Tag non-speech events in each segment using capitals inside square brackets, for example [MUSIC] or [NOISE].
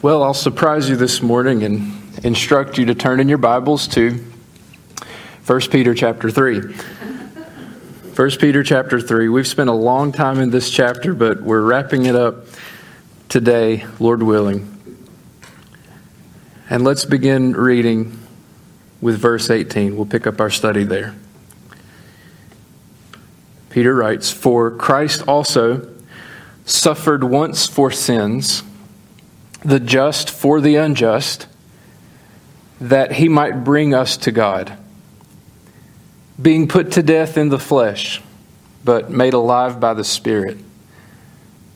Well, I'll surprise you this morning and instruct you to turn in your Bibles to 1 Peter chapter 3. 1 Peter chapter 3. We've spent a long time in this chapter, but we're wrapping it up today, Lord willing. And let's begin reading with verse 18. We'll pick up our study there. Peter writes, For Christ also suffered once for sins the just for the unjust, that he might bring us to God. Being put to death in the flesh, but made alive by the Spirit,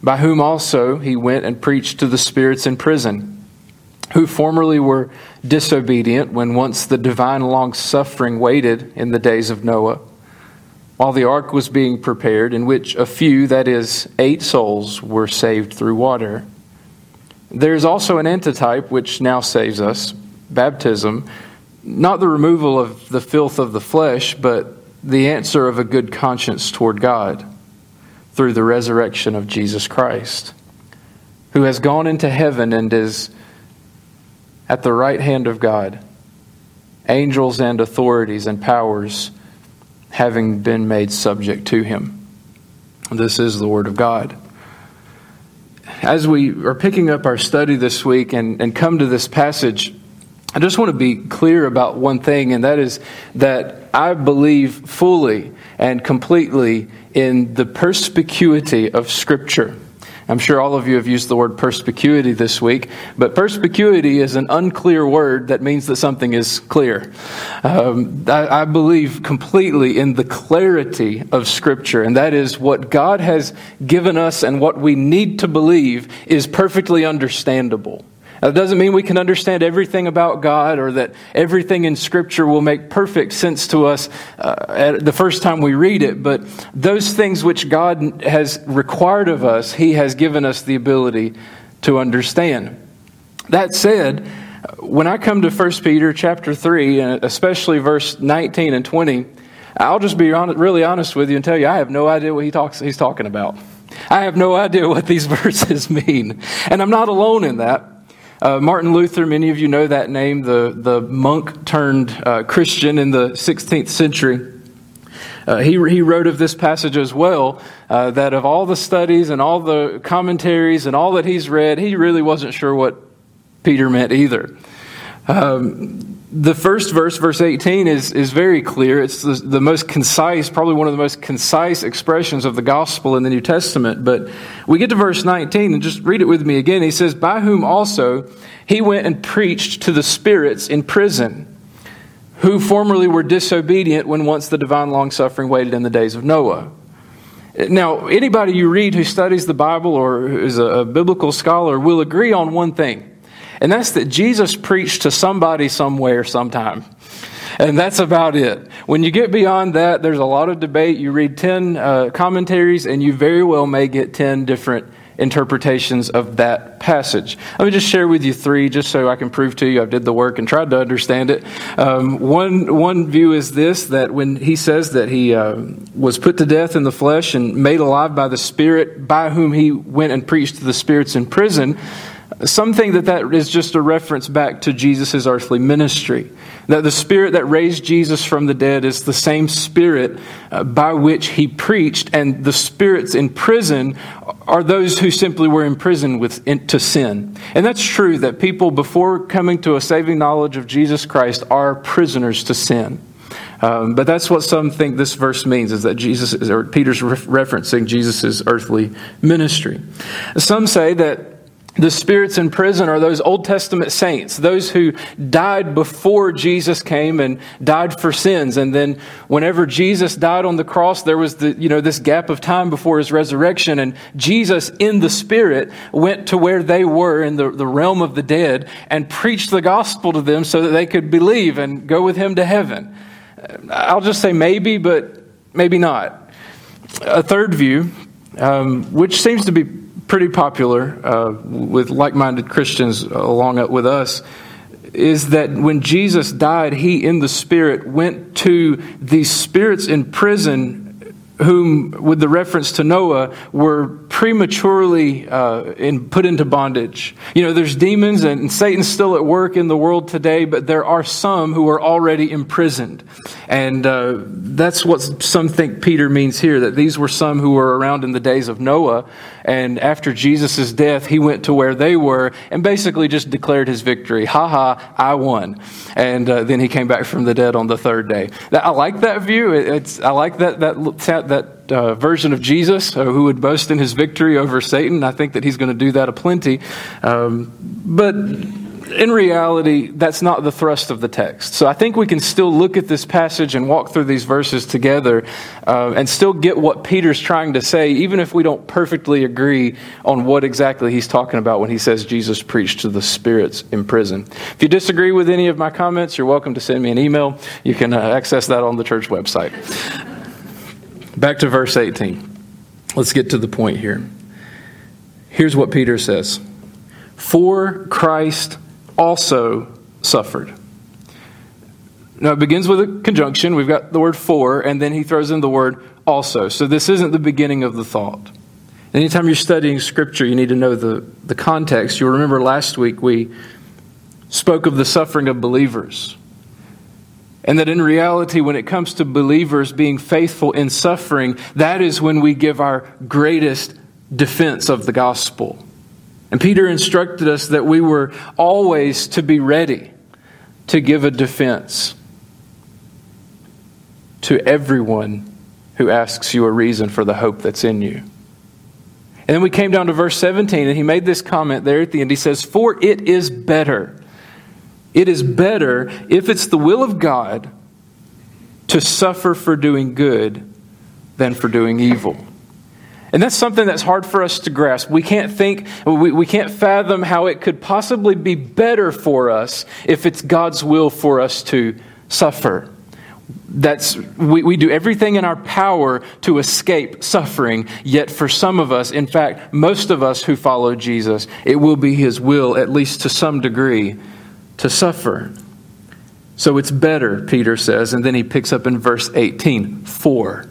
by whom also he went and preached to the spirits in prison, who formerly were disobedient when once the divine long suffering waited in the days of Noah, while the ark was being prepared, in which a few, that is, eight souls, were saved through water. There's also an antitype which now saves us baptism, not the removal of the filth of the flesh, but the answer of a good conscience toward God through the resurrection of Jesus Christ, who has gone into heaven and is at the right hand of God, angels and authorities and powers having been made subject to him. This is the Word of God as we are picking up our study this week and, and come to this passage, I just want to be clear about one thing, and that is that I believe fully and completely in the perspicuity of Scripture. I'm sure all of you have used the word perspicuity this week, but perspicuity is an unclear word that means that something is clear. Um, I, I believe completely in the clarity of Scripture, and that is what God has given us and what we need to believe is perfectly understandable. That doesn't mean we can understand everything about God or that everything in Scripture will make perfect sense to us uh, the first time we read it, but those things which God has required of us, He has given us the ability to understand. That said, when I come to 1 Peter chapter 3, especially verse 19 and 20, I'll just be honest, really honest with you and tell you I have no idea what he talks, he's talking about. I have no idea what these [LAUGHS] verses mean. And I'm not alone in that. Uh, Martin Luther, many of you know that name, the, the monk turned uh, Christian in the 16th century. Uh, he, he wrote of this passage as well uh, that of all the studies and all the commentaries and all that he's read, he really wasn't sure what Peter meant either. Um, the first verse, verse 18, is, is very clear. It's the, the, most concise, probably one of the most concise expressions of the gospel in the New Testament. But we get to verse 19 and just read it with me again. He says, By whom also he went and preached to the spirits in prison, who formerly were disobedient when once the divine long suffering waited in the days of Noah. Now, anybody you read who studies the Bible or is a, a biblical scholar will agree on one thing and that's that Jesus preached to somebody somewhere sometime. And that's about it. When you get beyond that, there's a lot of debate. You read 10 uh, commentaries, and you very well may get 10 different interpretations of that passage. Let me just share with you three, just so I can prove to you I did the work and tried to understand it. Um, one, one view is this that when he says that he uh, was put to death in the flesh and made alive by the Spirit, by whom he went and preached to the spirits in prison, some think that that is just a reference back to Jesus' earthly ministry. That the spirit that raised Jesus from the dead is the same spirit uh, by which he preached, and the spirits in prison are those who simply were imprisoned with, in, to sin. And that's true that people, before coming to a saving knowledge of Jesus Christ, are prisoners to sin. Um, but that's what some think this verse means is that Jesus or Peter's re- referencing Jesus' earthly ministry. Some say that the spirits in prison are those Old Testament saints, those who died before Jesus came and died for sins. And then whenever Jesus died on the cross, there was the, you know, this gap of time before his resurrection. And Jesus in the spirit went to where they were in the, the realm of the dead and preached the gospel to them so that they could believe and go with him to heaven. I'll just say maybe, but maybe not. A third view, um, which seems to be pretty popular uh, with like minded Christians along with us is that when Jesus died, he in the Spirit went to these spirits in prison whom, with the reference to Noah, were prematurely uh, in, put into bondage. You know, there's demons and Satan's still at work in the world today, but there are some who are already imprisoned. And uh, that's what some think Peter means here, that these were some who were around in the days of Noah. And after Jesus' death, he went to where they were and basically just declared his victory. Ha ha, I won. And uh, then he came back from the dead on the third day. I like that view. It's, I like that, that, that uh, version of Jesus uh, who would boast in his victory over Satan. I think that he's going to do that aplenty. Um, but in reality, that's not the thrust of the text. So I think we can still look at this passage and walk through these verses together uh, and still get what Peter's trying to say, even if we don't perfectly agree on what exactly he's talking about when he says Jesus preached to the spirits in prison. If you disagree with any of my comments, you're welcome to send me an email. You can uh, access that on the church website. Back to verse 18. Let's get to the point here. Here's what Peter says For Christ also suffered. Now, it begins with a conjunction. We've got the word for, and then he throws in the word also. So, this isn't the beginning of the thought. Anytime you're studying Scripture, you need to know the, the context. You'll remember last week we spoke of the suffering of believers. And that in reality, when it comes to believers being faithful in suffering, that is when we give our greatest defense of the gospel. And Peter instructed us that we were always to be ready to give a defense to everyone who asks you a reason for the hope that's in you. And then we came down to verse 17, and he made this comment there at the end. He says, For it is better, it is better if it's the will of God to suffer for doing good than for doing evil. And that's something that's hard for us to grasp. We can't think, we, we can't fathom how it could possibly be better for us if it's God's will for us to suffer. That's, we, we do everything in our power to escape suffering, yet for some of us, in fact, most of us who follow Jesus, it will be His will, at least to some degree, to suffer. So it's better, Peter says, and then he picks up in verse 18 for.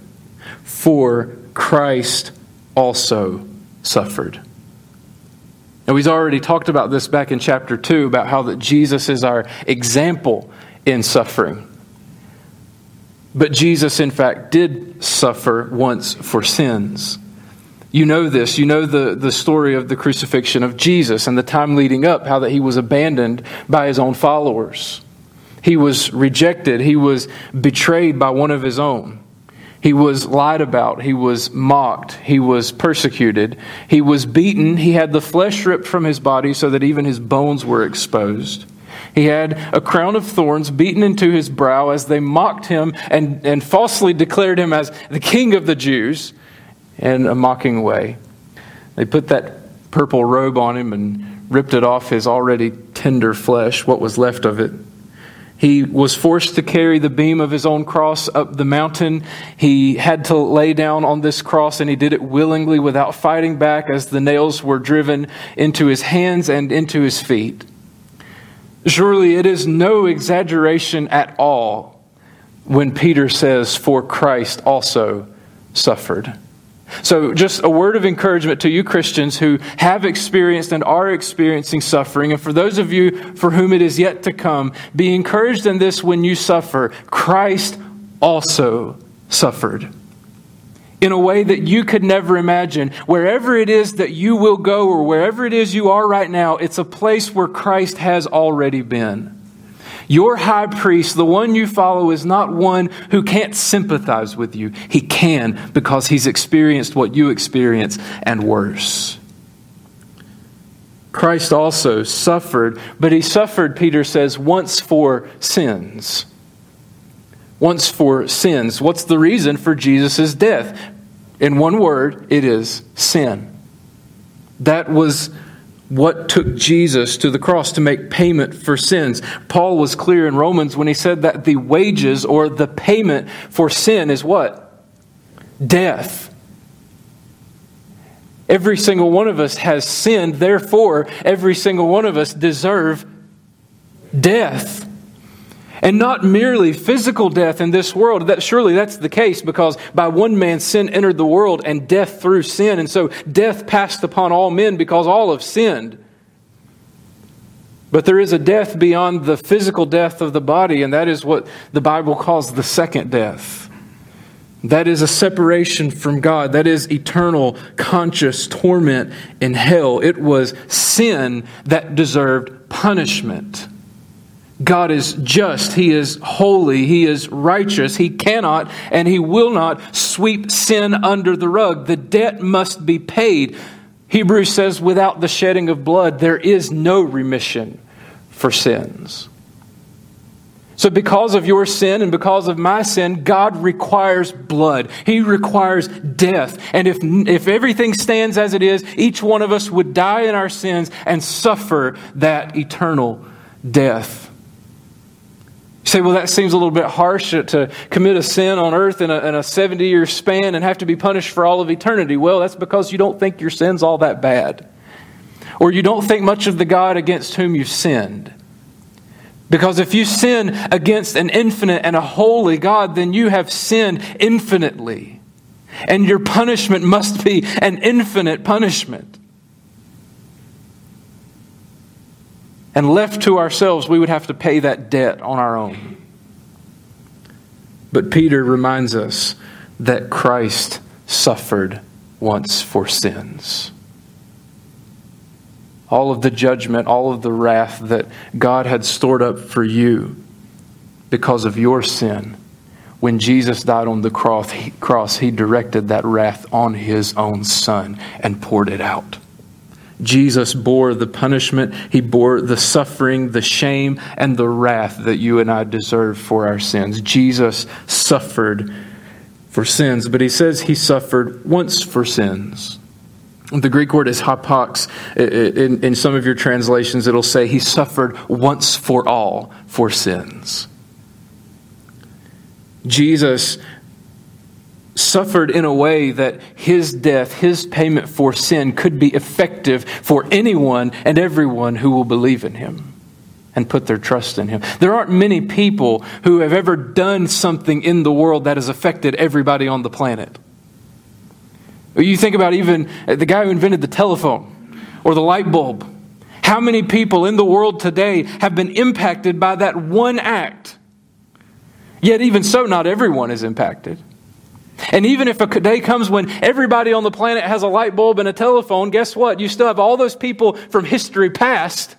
For Christ also suffered. And we've already talked about this back in chapter 2 about how that Jesus is our example in suffering. But Jesus, in fact, did suffer once for sins. You know this. You know the, the story of the crucifixion of Jesus and the time leading up, how that he was abandoned by his own followers. He was rejected. He was betrayed by one of his own. He was lied about. He was mocked. He was persecuted. He was beaten. He had the flesh ripped from his body so that even his bones were exposed. He had a crown of thorns beaten into his brow as they mocked him and, and falsely declared him as the king of the Jews in a mocking way. They put that purple robe on him and ripped it off his already tender flesh, what was left of it. He was forced to carry the beam of his own cross up the mountain. He had to lay down on this cross, and he did it willingly without fighting back as the nails were driven into his hands and into his feet. Surely it is no exaggeration at all when Peter says, For Christ also suffered. So, just a word of encouragement to you Christians who have experienced and are experiencing suffering. And for those of you for whom it is yet to come, be encouraged in this when you suffer. Christ also suffered in a way that you could never imagine. Wherever it is that you will go or wherever it is you are right now, it's a place where Christ has already been. Your high priest, the one you follow, is not one who can't sympathize with you. He can because he's experienced what you experience and worse. Christ also suffered, but he suffered, Peter says, once for sins. Once for sins. What's the reason for Jesus' death? In one word, it is sin. That was what took Jesus to the cross to make payment for sins. Paul was clear in Romans when he said that the wages or the payment for sin is what? Death. Every single one of us has sinned, therefore, every single one of us deserve death. And not merely physical death in this world. That, surely that's the case because by one man sin entered the world and death through sin. And so death passed upon all men because all have sinned. But there is a death beyond the physical death of the body, and that is what the Bible calls the second death. That is a separation from God. That is eternal, conscious torment in hell. It was sin that deserved punishment. God is just. He is holy. He is righteous. He cannot and He will not sweep sin under the rug. The debt must be paid. Hebrews says, without the shedding of blood, there is no remission for sins. So, because of your sin and because of my sin, God requires blood. He requires death. And if, if everything stands as it is, each one of us would die in our sins and suffer that eternal death. Say, well, that seems a little bit harsh to commit a sin on earth in a, in a 70 year span and have to be punished for all of eternity. Well, that's because you don't think your sin's all that bad. Or you don't think much of the God against whom you've sinned. Because if you sin against an infinite and a holy God, then you have sinned infinitely. And your punishment must be an infinite punishment. And left to ourselves, we would have to pay that debt on our own. But Peter reminds us that Christ suffered once for sins all of the judgment, all of the wrath that God had stored up for you because of your sin. When Jesus died on the cross he, directed that wrath on his own son and poured it out. Jesus bore the punishment, he bore the suffering, the shame, and the wrath that you and I deserve for our sins. Jesus suffered for sins, but he says he suffered once for sins. The Greek word is hapax. In, in some of your translations, it'll say he suffered once for all for sins. Jesus suffered in a way that his death, his payment for sin, could be effective for anyone and everyone who will believe in him and put their trust in him. There aren't many people who have ever done something in the world that has affected everybody on the planet. You think about even the guy who invented the telephone or the light bulb. How many people in the world today have been impacted by that one act? Yet, even so, not everyone is impacted. And even if a day comes when everybody on the planet has a light bulb and a telephone, guess what? You still have all those people from history past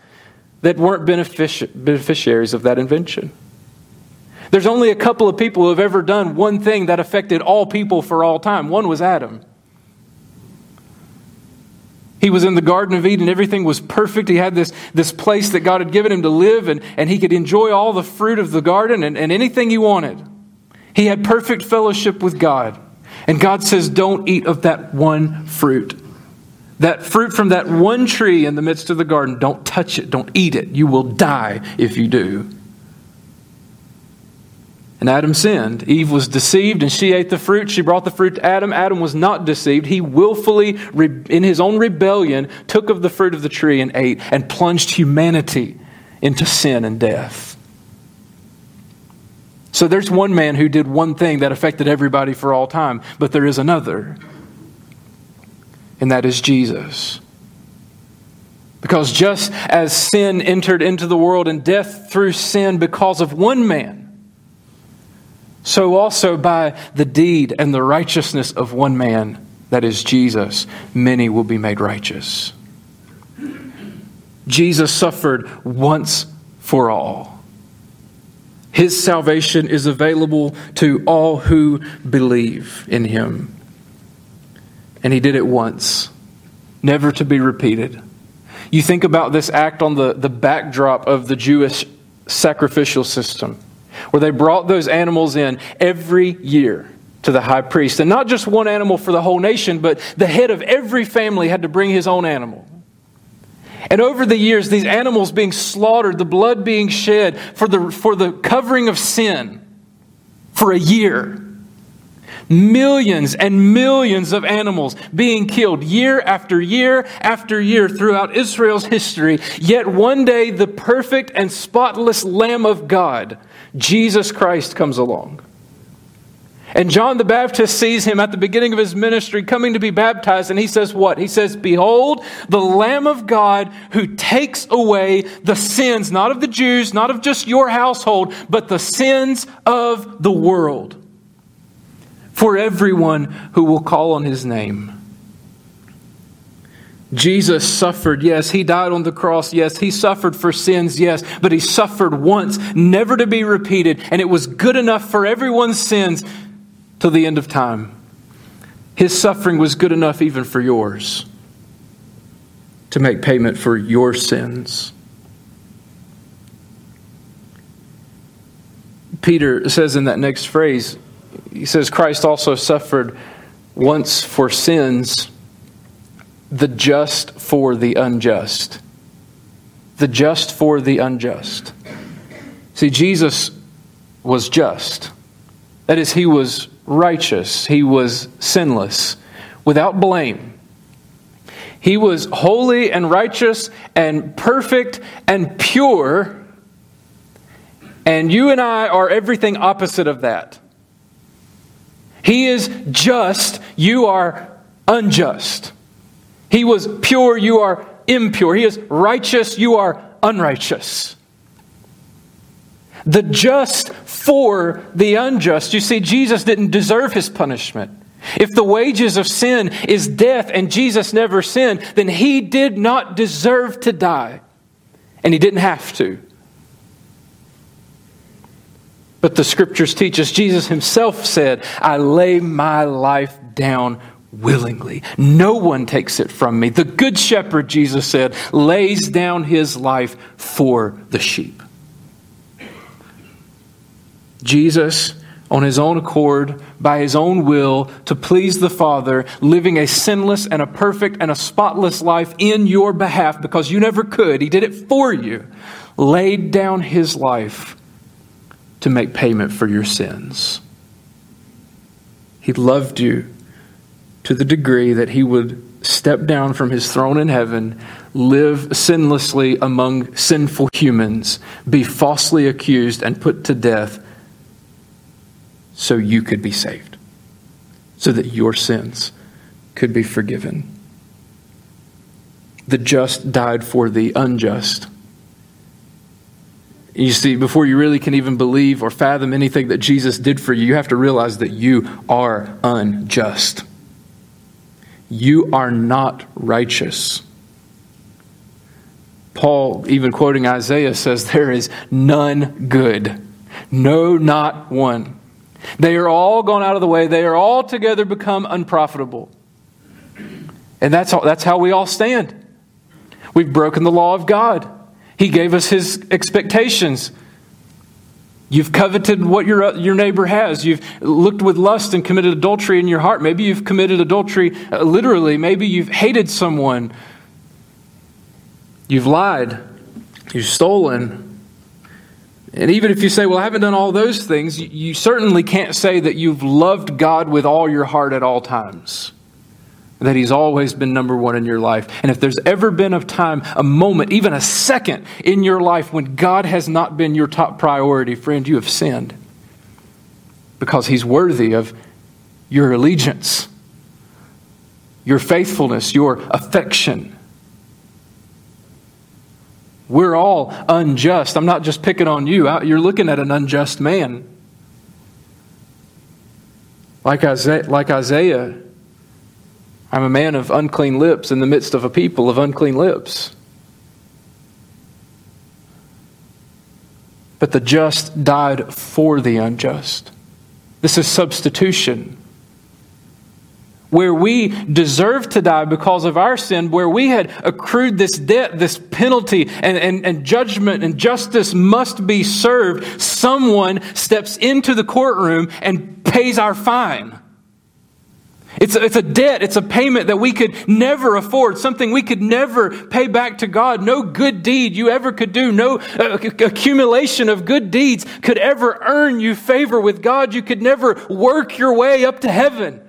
that weren't benefici- beneficiaries of that invention. There's only a couple of people who have ever done one thing that affected all people for all time. One was Adam. He was in the Garden of Eden. Everything was perfect. He had this, this place that God had given him to live, and, and he could enjoy all the fruit of the garden and, and anything he wanted. He had perfect fellowship with God. And God says, Don't eat of that one fruit. That fruit from that one tree in the midst of the garden, don't touch it, don't eat it. You will die if you do. And Adam sinned. Eve was deceived and she ate the fruit. She brought the fruit to Adam. Adam was not deceived. He willfully, in his own rebellion, took of the fruit of the tree and ate and plunged humanity into sin and death. So there's one man who did one thing that affected everybody for all time, but there is another, and that is Jesus. Because just as sin entered into the world and death through sin because of one man, so also by the deed and the righteousness of one man, that is Jesus, many will be made righteous. Jesus suffered once for all. His salvation is available to all who believe in him. And he did it once, never to be repeated. You think about this act on the, the backdrop of the Jewish sacrificial system where they brought those animals in every year to the high priest. And not just one animal for the whole nation, but the head of every family had to bring his own animal. And over the years, these animals being slaughtered, the blood being shed for the, for the covering of sin for a year. Millions and millions of animals being killed year after year after year throughout Israel's history. Yet one day, the perfect and spotless Lamb of God, Jesus Christ, comes along. And John the Baptist sees him at the beginning of his ministry coming to be baptized, and he says, What? He says, Behold, the Lamb of God who takes away the sins, not of the Jews, not of just your household, but the sins of the world. For everyone who will call on his name. Jesus suffered, yes. He died on the cross, yes. He suffered for sins, yes. But he suffered once, never to be repeated. And it was good enough for everyone's sins till the end of time. His suffering was good enough even for yours to make payment for your sins. Peter says in that next phrase, he says, Christ also suffered once for sins, the just for the unjust. The just for the unjust. See, Jesus was just. That is, he was righteous, he was sinless, without blame. He was holy and righteous and perfect and pure. And you and I are everything opposite of that. He is just, you are unjust. He was pure, you are impure. He is righteous, you are unrighteous the just for the unjust. You see, Jesus didn't deserve his punishment. If the wages of sin is death and Jesus never sinned, then he did not deserve to die. And he didn't have to. But the scriptures teach us, Jesus himself said, I lay my life down willingly. No one takes it from me. The good shepherd, Jesus said, lays down his life for the sheep. Jesus, on his own accord, by his own will, to please the Father, living a sinless and a perfect and a spotless life in your behalf because you never could. He did it for you. Laid down his life to make payment for your sins. He loved you to the degree that he would step down from his throne in heaven, live sinlessly among sinful humans, be falsely accused, and put to death so you could be saved, so that your sins could be forgiven. The just died for the unjust. You see, before you really can even believe or fathom anything that Jesus did for you, you have to realize that you are unjust. You are not righteous. Paul, even quoting Isaiah, says, There is none good, no, not one. They are all gone out of the way. They are all together become unprofitable. And that's, all, that's how we all stand. We've broken the law of God. He gave us His expectations. You've coveted what your, your neighbor has. You've looked with lust and committed adultery in your heart. Maybe you've committed adultery uh, literally. Maybe you've hated someone. You've lied. You've stolen. And even if you say, well, I haven't done all those things, you certainly can't say that you've loved God with all your heart at all times. That He's always been number one in your life. And if there's ever been a time, a moment, even a second in your life when God has not been your top priority, friend, you have sinned. Because He's worthy of your allegiance, your faithfulness, your affection. We're all unjust. I'm not just picking on you. You're looking at an unjust man. Like Isaiah, like Isaiah, I'm a man of unclean lips in the midst of a people of unclean lips. But the just died for the unjust. This is substitution where we deserve to die because of our sin, where we had accrued this debt, this penalty, and, and, and judgment and justice must be served, someone steps into the courtroom and pays our fine. It's a, it's a debt. It's a payment that we could never afford, something we could never pay back to God. No good deed you ever could do, no uh, accumulation of good deeds could ever earn you favor with God. You could never work your way up to heaven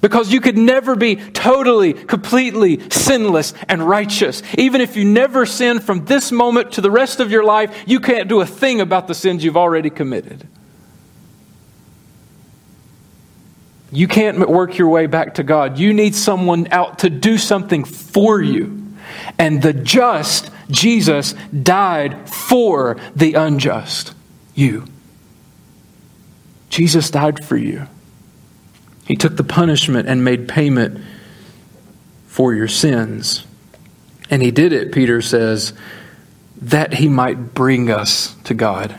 because you could never be totally, completely sinless and righteous. Even if you never sin from this moment to the rest of your life, you can't do a thing about the sins you've already committed. You can't work your way back to God. You need someone out to do something for you. And the just, Jesus, died for the unjust, you. Jesus died for you. He took the punishment and made payment for your sins. And he did it, Peter says, that he might bring us to God.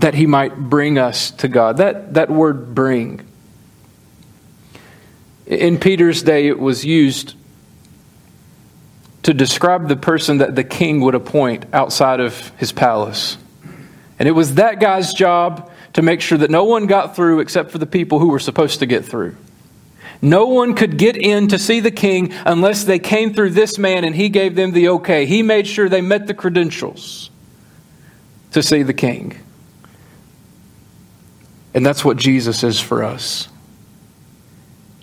That he might bring us to God. That, that word bring in Peter's day, it was used to describe the person that the king would appoint outside of his palace. And it was that guy's job to make sure that no one got through except for the people who were supposed to get through. No one could get in to see the king unless they came through this man and he gave them the okay. He made sure they met the credentials to see the king. And that's what Jesus is for us.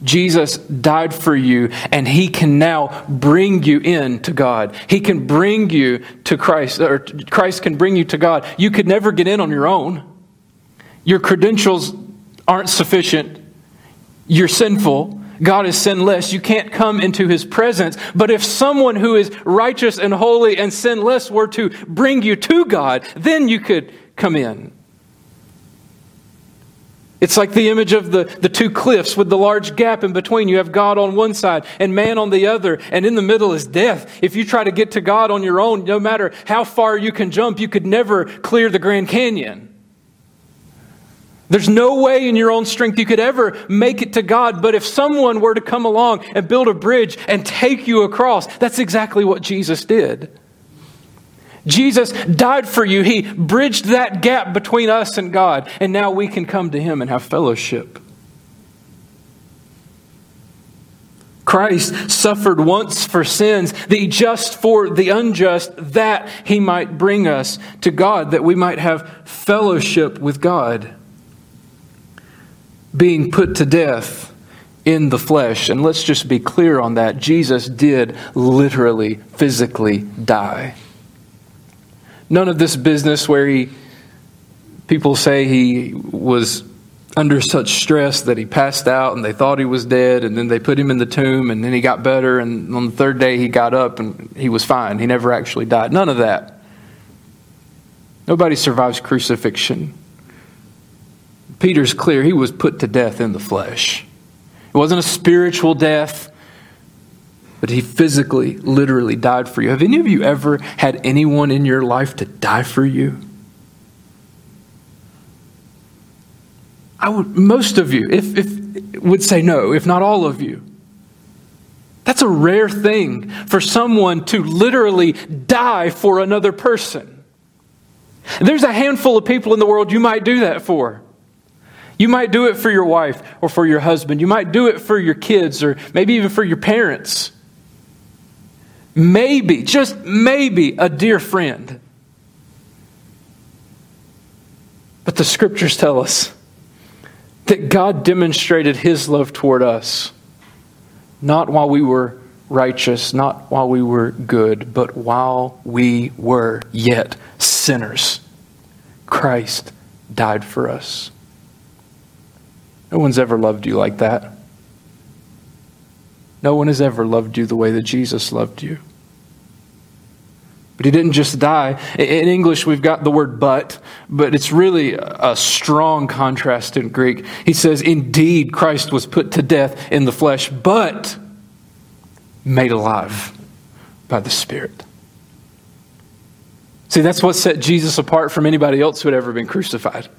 Jesus died for you, and He can now bring you in to God. He can bring you to Christ, or Christ can bring you to God. You could never get in on your own. Your credentials aren't sufficient. You're sinful. God is sinless. You can't come into His presence. But if someone who is righteous and holy and sinless were to bring you to God, then you could come in. It's like the image of the, the two cliffs with the large gap in between. You have God on one side and man on the other, and in the middle is death. If you try to get to God on your own, no matter how far you can jump, you could never clear the Grand Canyon. There's no way in your own strength you could ever make it to God, but if someone were to come along and build a bridge and take you across, that's exactly what Jesus did. Jesus died for you. He bridged that gap between us and God, and now we can come to Him and have fellowship. Christ suffered once for sins, the just for the unjust, that He might bring us to God, that we might have fellowship with God. Being put to death in the flesh. And let's just be clear on that. Jesus did literally, physically die. None of this business where he, people say he was under such stress that he passed out and they thought he was dead and then they put him in the tomb and then he got better and on the third day he got up and he was fine. He never actually died. None of that. Nobody survives crucifixion. Peter's clear. He was put to death in the flesh. It wasn't a spiritual death but he physically, literally died for you. Have any of you ever had anyone in your life to die for you? I would, most of you, if, if would say no, if not all of you. That's a rare thing for someone to literally die for another person. There's a handful of people in the world you might do that for. You might do it for your wife or for your husband. You might do it for your kids or maybe even for your parents maybe, just maybe, a dear friend. But the scriptures tell us that God demonstrated his love toward us, not while we were righteous, not while we were good, but while we were yet sinners. Christ died for us. No one's ever loved you like that. No one has ever loved you the way that Jesus loved you. But he didn't just die. In English, we've got the word but, but it's really a strong contrast in Greek. He says, Indeed, Christ was put to death in the flesh, but made alive by the Spirit. See, that's what set Jesus apart from anybody else who had ever been crucified.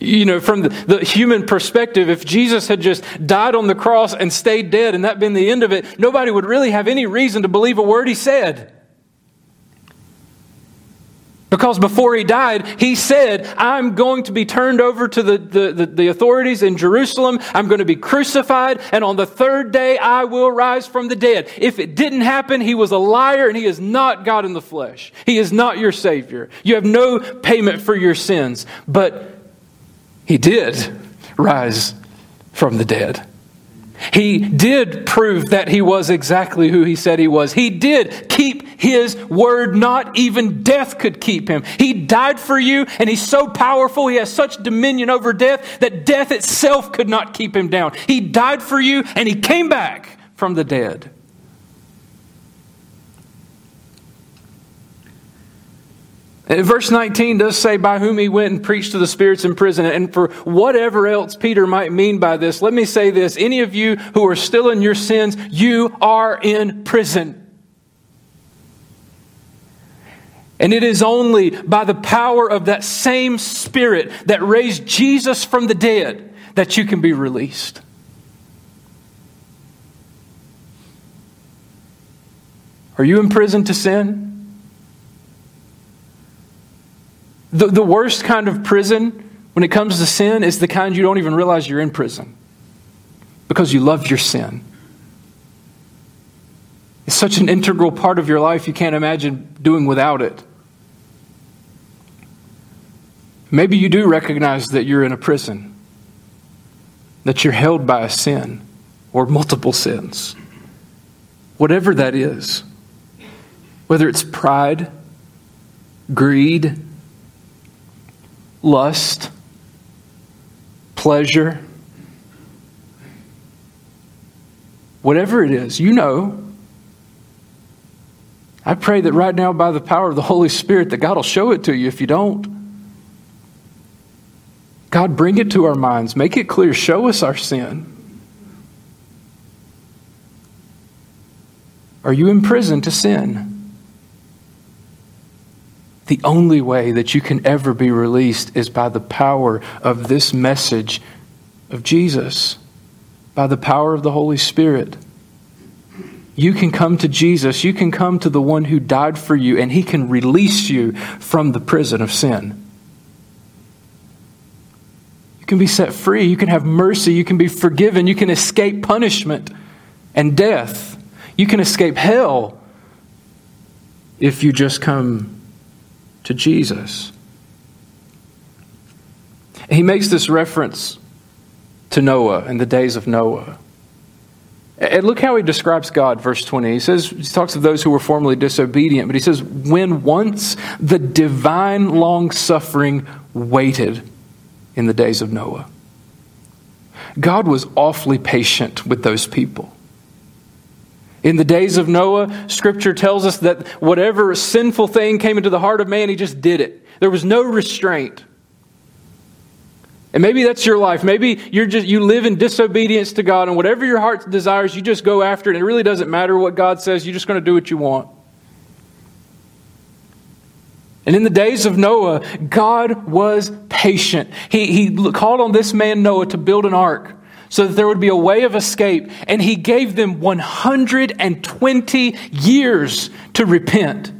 You know, from the, the, human perspective, if Jesus had just died on the cross and stayed dead and that been the end of it, nobody would really have any reason to believe a word he said. Because before he died, he said, I'm going to be turned over to the, the, the, the, authorities in Jerusalem. I'm going to be crucified, and on the third day I will rise from the dead. If it didn't happen, he was a liar and he is not God in the flesh. He is not your Savior. You have no payment for your sins. But he did rise from the dead. He did prove that he was exactly who he said he was. He did keep his word. Not even death could keep him. He died for you, and he's so powerful. He has such dominion over death that death itself could not keep him down. He died for you, and he came back from the dead. Verse 19 does say, by whom he went and preached to the spirits in prison. And for whatever else Peter might mean by this, let me say this. Any of you who are still in your sins, you are in prison. And it is only by the power of that same Spirit that raised Jesus from the dead that you can be released. Are you in prison to sin? The, the worst kind of prison when it comes to sin is the kind you don't even realize you're in prison because you love your sin. It's such an integral part of your life, you can't imagine doing without it. Maybe you do recognize that you're in a prison, that you're held by a sin or multiple sins. Whatever that is, whether it's pride, greed, lust, pleasure, whatever it is, you know. I pray that right now, by the power of the Holy Spirit, that God will show it to you if you don't. God, bring it to our minds. Make it clear. Show us our sin. Are you in prison to sin? The only way that you can ever be released is by the power of this message of Jesus, by the power of the Holy Spirit. You can come to Jesus, you can come to the one who died for you, and he can release you from the prison of sin. You can be set free, you can have mercy, you can be forgiven, you can escape punishment and death, you can escape hell if you just come to Jesus. He makes this reference to Noah and the days of Noah. And look how he describes God, verse 20. He says, he talks of those who were formerly disobedient, but he says, when once the divine long suffering waited in the days of Noah. God was awfully patient with those people. In the days of Noah, Scripture tells us that whatever sinful thing came into the heart of man, he just did it. There was no restraint. And maybe that's your life. Maybe you're just you live in disobedience to God, and whatever your heart desires, you just go after it. And it really doesn't matter what God says. You're just going to do what you want. And in the days of Noah, God was patient. He, he called on this man Noah to build an ark so that there would be a way of escape. And he gave them 120 years to repent.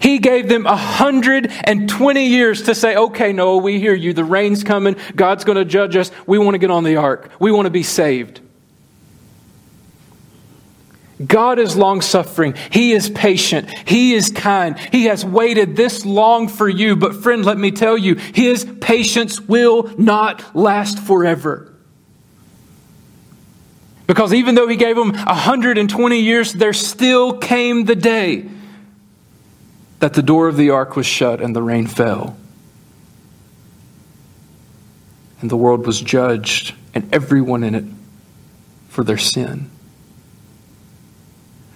He gave them 120 years to say, okay, Noah, we hear you. The rain's coming. God's going to judge us. We want to get on the ark. We want to be saved. God is long suffering. He is patient. He is kind. He has waited this long for you. But, friend, let me tell you, His patience will not last forever. Because even though He gave them 120 years, there still came the day that the door of the ark was shut and the rain fell. And the world was judged, and everyone in it for their sin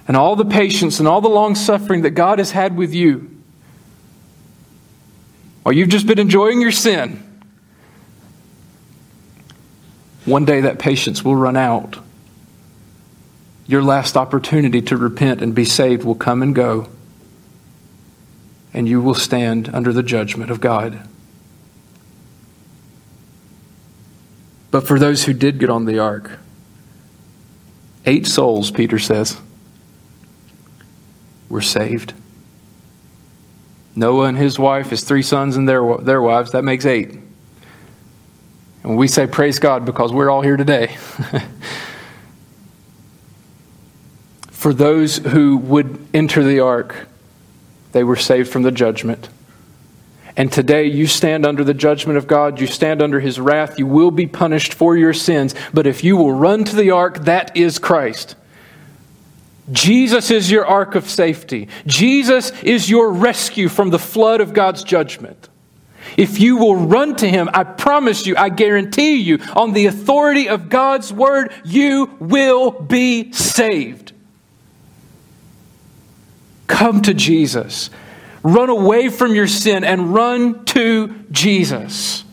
and all the patience and all the long suffering that God has had with you, while you've just been enjoying your sin, one day that patience will run out. Your last opportunity to repent and be saved will come and go, and you will stand under the judgment of God. But for those who did get on the ark, eight souls, Peter says, were saved. Noah and his wife, his three sons and their, their wives, that makes eight. And we say praise God because we're all here today. [LAUGHS] For those who would enter the ark, they were saved from the judgment. And today you stand under the judgment of God. You stand under his wrath. You will be punished for your sins. But if you will run to the ark, that is Christ. Jesus is your ark of safety. Jesus is your rescue from the flood of God's judgment. If you will run to him, I promise you, I guarantee you, on the authority of God's word, you will be saved. Come to Jesus. Run away from your sin and run to Jesus.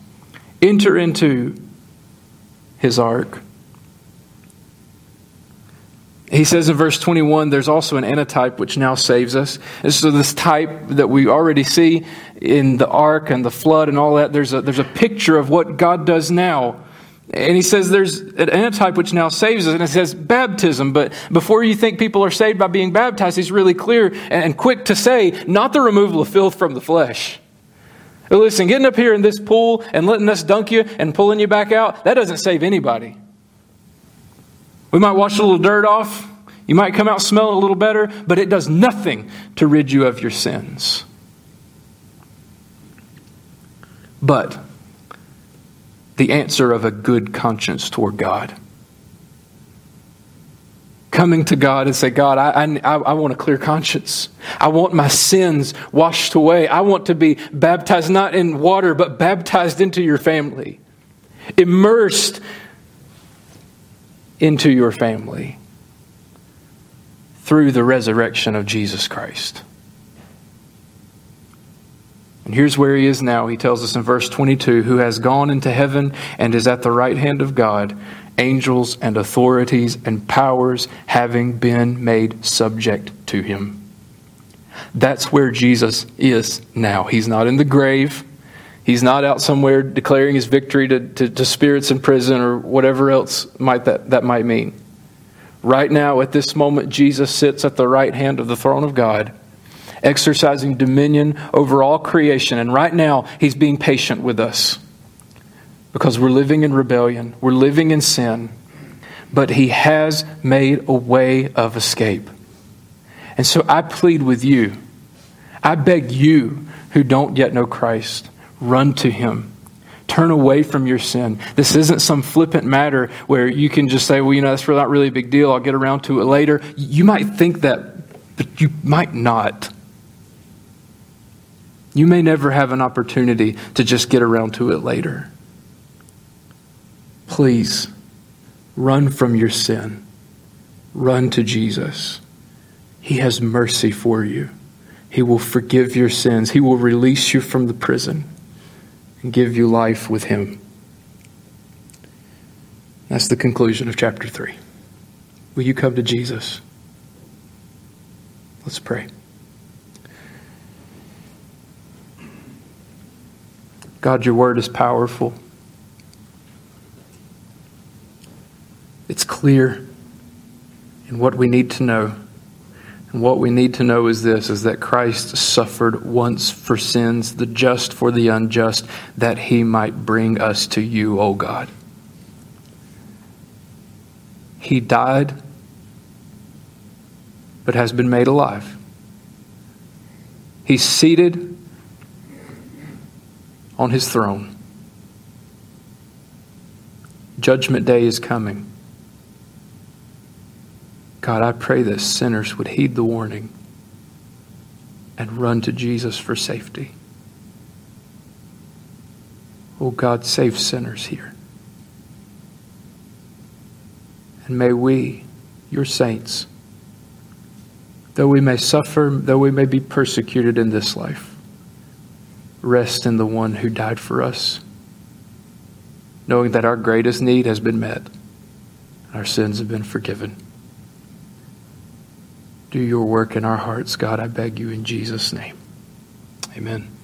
Enter into his ark. He says in verse 21 there's also an antitype which now saves us. And so, this type that we already see in the ark and the flood and all that, there's a, there's a picture of what God does now. And he says there's an antitype which now saves us, and it says baptism. But before you think people are saved by being baptized, he's really clear and quick to say, not the removal of filth from the flesh. Listen, getting up here in this pool and letting us dunk you and pulling you back out, that doesn't save anybody. We might wash a little dirt off. You might come out smelling a little better, but it does nothing to rid you of your sins. But the answer of a good conscience toward God. Coming to God and say, God, I, I, I, want a clear conscience. I want my sins washed away. I want to be baptized not in water, but baptized into your family, immersed into your family through the resurrection of Jesus Christ. And here's where he is now. He tells us in verse 22 who has gone into heaven and is at the right hand of God, angels and authorities and powers having been made subject to him. That's where Jesus is now. He's not in the grave. He's not out somewhere declaring his victory to, to, to spirits in prison or whatever else might that, that might mean. Right now, at this moment, Jesus sits at the right hand of the throne of God exercising dominion over all creation. And right now, He's being patient with us because we're living in rebellion, we're living in sin. But He has made a way of escape. And so I plead with you, I beg you who don't yet know Christ, run to Him. Turn away from your sin. This isn't some flippant matter where you can just say, well, you know, that's not really a big deal. I'll get around to it later. You might think that, but you might not. You may never have an opportunity to just get around to it later. Please run from your sin. Run to Jesus. He has mercy for you. He will forgive your sins. He will release you from the prison and give you life with Him. That's the conclusion of chapter 3. Will you come to Jesus? Let's pray. God, your word is powerful. It's clear in what we need to know. And what we need to know is this is that Christ suffered once for sins, the just for the unjust, that he might bring us to you, O God. He died, but has been made alive. He's seated on his throne. Judgment day is coming. God, I pray that sinners would heed the warning and run to Jesus for safety. Oh God, save sinners here. And may we, your saints, though we may suffer, though we may be persecuted in this life, rest in the one who died for us, knowing that our greatest need has been met, our sins have been forgiven. Do your work in our hearts, God, I beg you in Jesus' name. Amen.